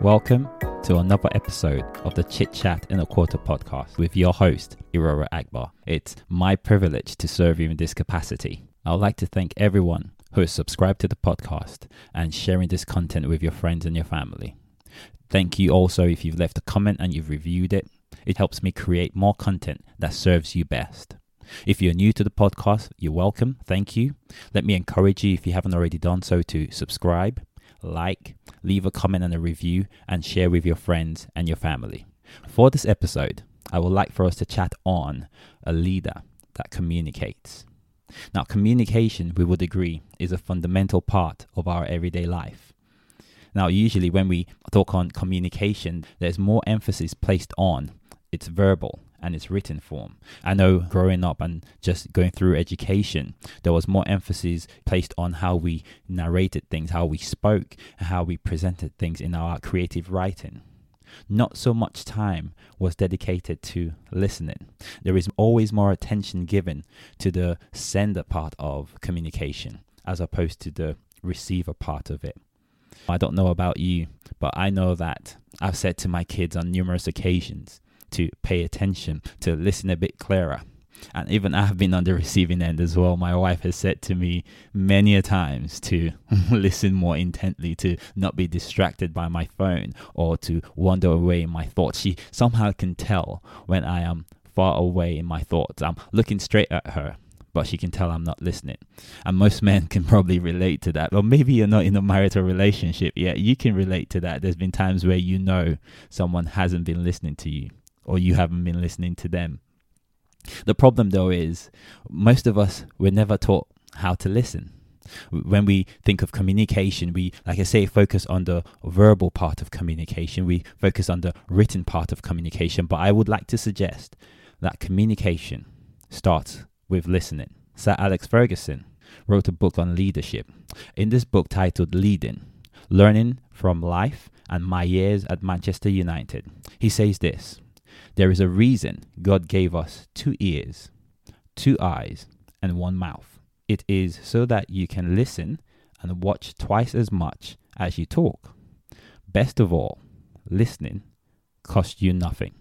Welcome to another episode of the Chit Chat in a Quarter podcast with your host, Iroro Akbar. It's my privilege to serve you in this capacity. I would like to thank everyone who has subscribed to the podcast and sharing this content with your friends and your family. Thank you also if you've left a comment and you've reviewed it. It helps me create more content that serves you best. If you're new to the podcast, you're welcome. Thank you. Let me encourage you, if you haven't already done so, to subscribe, like, leave a comment and a review, and share with your friends and your family. For this episode, I would like for us to chat on a leader that communicates. Now, communication, we would agree, is a fundamental part of our everyday life. Now, usually when we talk on communication, there's more emphasis placed on its verbal and its written form. I know growing up and just going through education, there was more emphasis placed on how we narrated things, how we spoke, and how we presented things in our creative writing. Not so much time was dedicated to listening. There is always more attention given to the sender part of communication as opposed to the receiver part of it. I don't know about you, but I know that I've said to my kids on numerous occasions to pay attention, to listen a bit clearer. And even I've been on the receiving end as well. My wife has said to me many a times to listen more intently, to not be distracted by my phone or to wander away in my thoughts. She somehow can tell when I am far away in my thoughts. I'm looking straight at her, but she can tell I'm not listening. And most men can probably relate to that. Or maybe you're not in a marital relationship yet. You can relate to that. There's been times where you know someone hasn't been listening to you or you haven't been listening to them. The problem, though, is most of us were never taught how to listen. When we think of communication, we, like I say, focus on the verbal part of communication, we focus on the written part of communication. But I would like to suggest that communication starts with listening. Sir Alex Ferguson wrote a book on leadership. In this book titled Leading, Learning from Life and My Years at Manchester United, he says this there is a reason God gave us two ears, two eyes, and one mouth. It is so that you can listen and watch twice as much as you talk. Best of all, listening costs you nothing.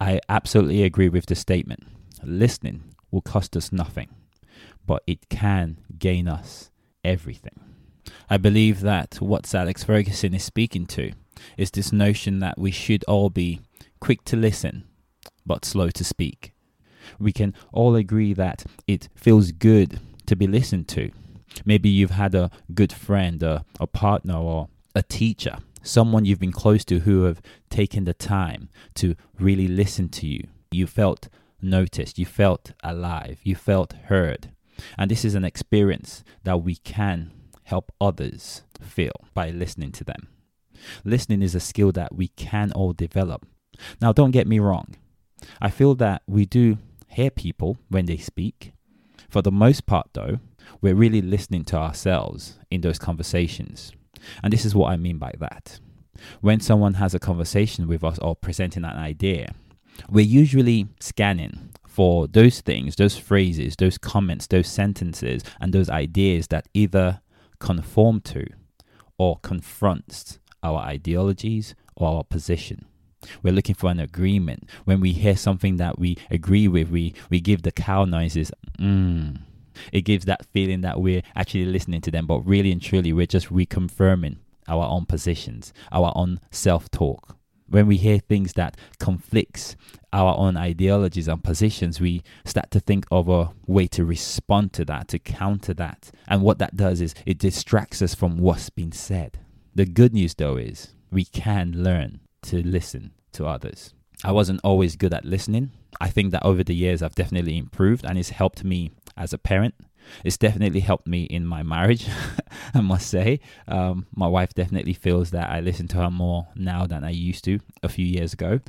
I absolutely agree with the statement. Listening will cost us nothing, but it can gain us everything. I believe that what Alex Ferguson is speaking to is this notion that we should all be quick to listen, but slow to speak. We can all agree that it feels good to be listened to. Maybe you've had a good friend, a, a partner, or a teacher, someone you've been close to who have taken the time to really listen to you. You felt noticed, you felt alive, you felt heard. And this is an experience that we can help others feel by listening to them. Listening is a skill that we can all develop. Now, don't get me wrong. I feel that we do hear people when they speak. For the most part, though, we're really listening to ourselves in those conversations. And this is what I mean by that. When someone has a conversation with us or presenting an idea, we're usually scanning for those things, those phrases, those comments, those sentences, and those ideas that either conform to or confronts our ideologies or our position. We're looking for an agreement. When we hear something that we agree with, we, we give the cow noises. Mm. It gives that feeling that we're actually listening to them, but really and truly, we're just reconfirming our own positions, our own self talk. When we hear things that conflicts our own ideologies and positions, we start to think of a way to respond to that, to counter that. And what that does is it distracts us from what's been said. The good news, though, is we can learn to listen to others. I wasn't always good at listening. I think that over the years I've definitely improved and it's helped me as a parent. It's definitely helped me in my marriage, I must say. Um, my wife definitely feels that I listen to her more now than I used to a few years ago.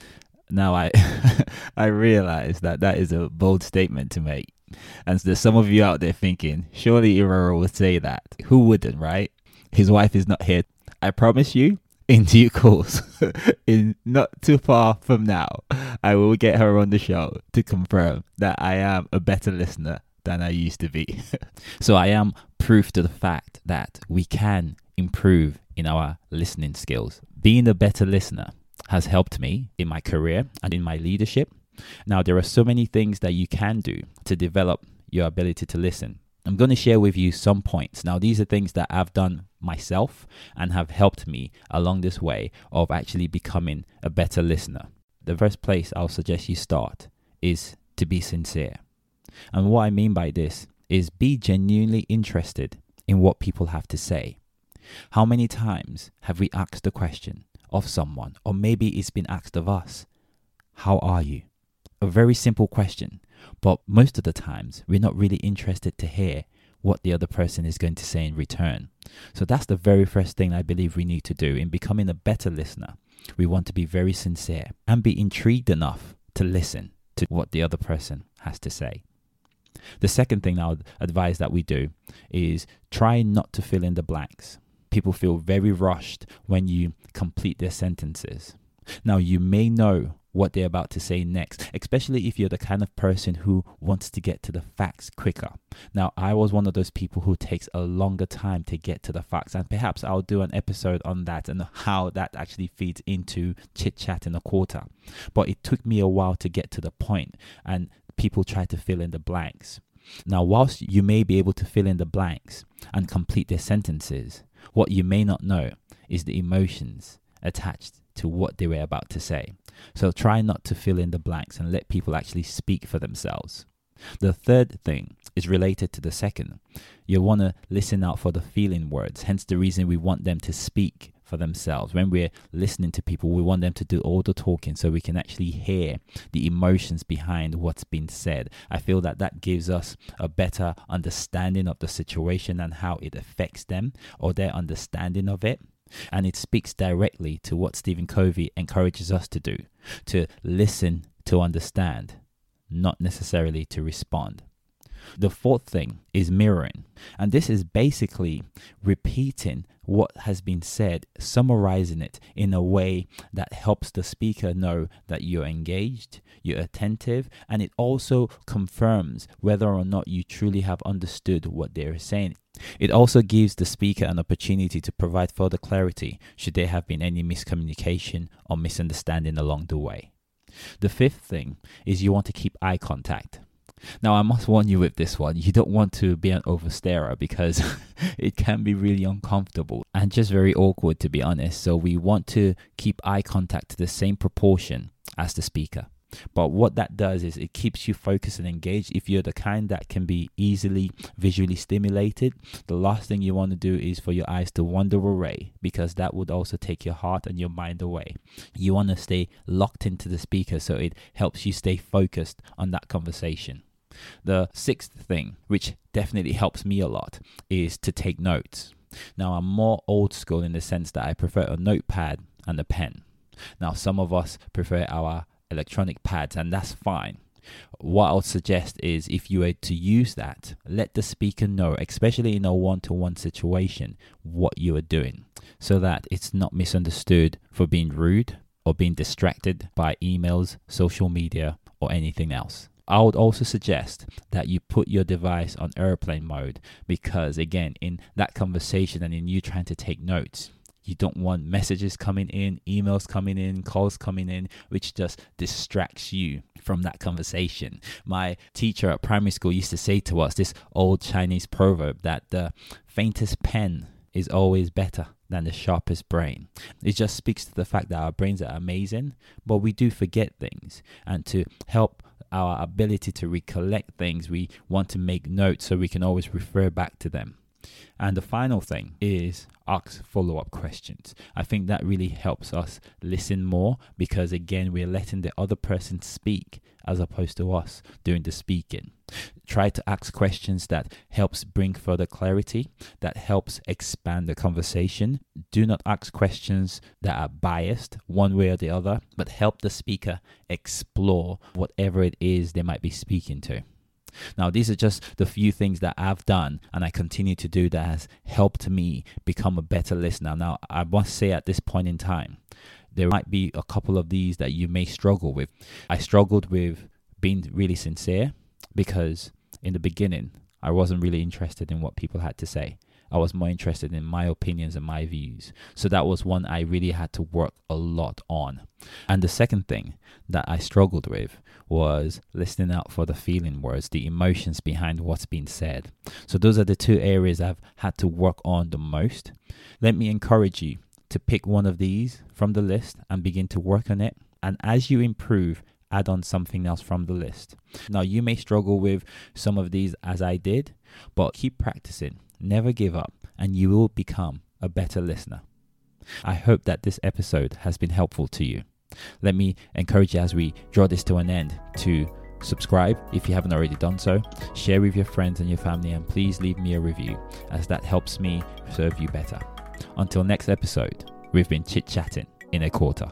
Now I I realize that that is a bold statement to make. And there's some of you out there thinking, surely Iroro would say that. Who wouldn't, right? His wife is not here. I promise you, in due course, in not too far from now, I will get her on the show to confirm that I am a better listener than I used to be. so I am proof to the fact that we can improve in our listening skills Being a better listener has helped me in my career and in my leadership. Now, there are so many things that you can do to develop your ability to listen. I'm going to share with you some points. Now, these are things that I've done myself and have helped me along this way of actually becoming a better listener. The first place I'll suggest you start is to be sincere. And what I mean by this is be genuinely interested in what people have to say. How many times have we asked the question of someone, or maybe it's been asked of us, How are you? A very simple question, but most of the times we're not really interested to hear what the other person is going to say in return. So that's the very first thing I believe we need to do in becoming a better listener. We want to be very sincere and be intrigued enough to listen to what the other person has to say. The second thing I would advise that we do is try not to fill in the blanks. People feel very rushed when you complete their sentences. Now, you may know what they're about to say next, especially if you're the kind of person who wants to get to the facts quicker. Now, I was one of those people who takes a longer time to get to the facts, and perhaps I'll do an episode on that and how that actually feeds into chit chat in a quarter. But it took me a while to get to the point, and people try to fill in the blanks. Now, whilst you may be able to fill in the blanks and complete their sentences, what you may not know is the emotions attached to what they were about to say. So try not to fill in the blanks and let people actually speak for themselves. The third thing is related to the second. You want to listen out for the feeling words, hence the reason we want them to speak for themselves. When we're listening to people, we want them to do all the talking so we can actually hear the emotions behind what's been said. I feel that that gives us a better understanding of the situation and how it affects them or their understanding of it. And it speaks directly to what Stephen Covey encourages us to do to listen to understand, not necessarily to respond. The fourth thing is mirroring. And this is basically repeating what has been said, summarizing it in a way that helps the speaker know that you're engaged, you're attentive, and it also confirms whether or not you truly have understood what they're saying. It also gives the speaker an opportunity to provide further clarity should there have been any miscommunication or misunderstanding along the way. The fifth thing is you want to keep eye contact. Now, I must warn you with this one, you don't want to be an overstarer because it can be really uncomfortable and just very awkward, to be honest. So, we want to keep eye contact to the same proportion as the speaker. But what that does is it keeps you focused and engaged. If you're the kind that can be easily visually stimulated, the last thing you want to do is for your eyes to wander away because that would also take your heart and your mind away. You want to stay locked into the speaker so it helps you stay focused on that conversation. The sixth thing, which definitely helps me a lot, is to take notes. Now, I'm more old school in the sense that I prefer a notepad and a pen. Now, some of us prefer our electronic pads, and that's fine. What I'll suggest is if you were to use that, let the speaker know, especially in a one to one situation, what you are doing so that it's not misunderstood for being rude or being distracted by emails, social media, or anything else. I would also suggest that you put your device on airplane mode because, again, in that conversation and in you trying to take notes, you don't want messages coming in, emails coming in, calls coming in, which just distracts you from that conversation. My teacher at primary school used to say to us this old Chinese proverb that the faintest pen is always better than the sharpest brain. It just speaks to the fact that our brains are amazing, but we do forget things. And to help our ability to recollect things, we want to make notes so we can always refer back to them. And the final thing is ask follow up questions. I think that really helps us listen more because, again, we're letting the other person speak as opposed to us doing the speaking. Try to ask questions that helps bring further clarity, that helps expand the conversation. Do not ask questions that are biased one way or the other, but help the speaker explore whatever it is they might be speaking to. Now, these are just the few things that I've done and I continue to do that has helped me become a better listener. Now, I must say at this point in time, there might be a couple of these that you may struggle with. I struggled with being really sincere because in the beginning, I wasn't really interested in what people had to say. I was more interested in my opinions and my views. So that was one I really had to work a lot on. And the second thing that I struggled with was listening out for the feeling words, the emotions behind what's being said. So those are the two areas I've had to work on the most. Let me encourage you to pick one of these from the list and begin to work on it. And as you improve, add on something else from the list. Now, you may struggle with some of these as I did, but keep practicing, never give up, and you will become a better listener. I hope that this episode has been helpful to you. Let me encourage you as we draw this to an end to subscribe if you haven't already done so, share with your friends and your family, and please leave me a review as that helps me serve you better. Until next episode, we've been chit chatting in a quarter.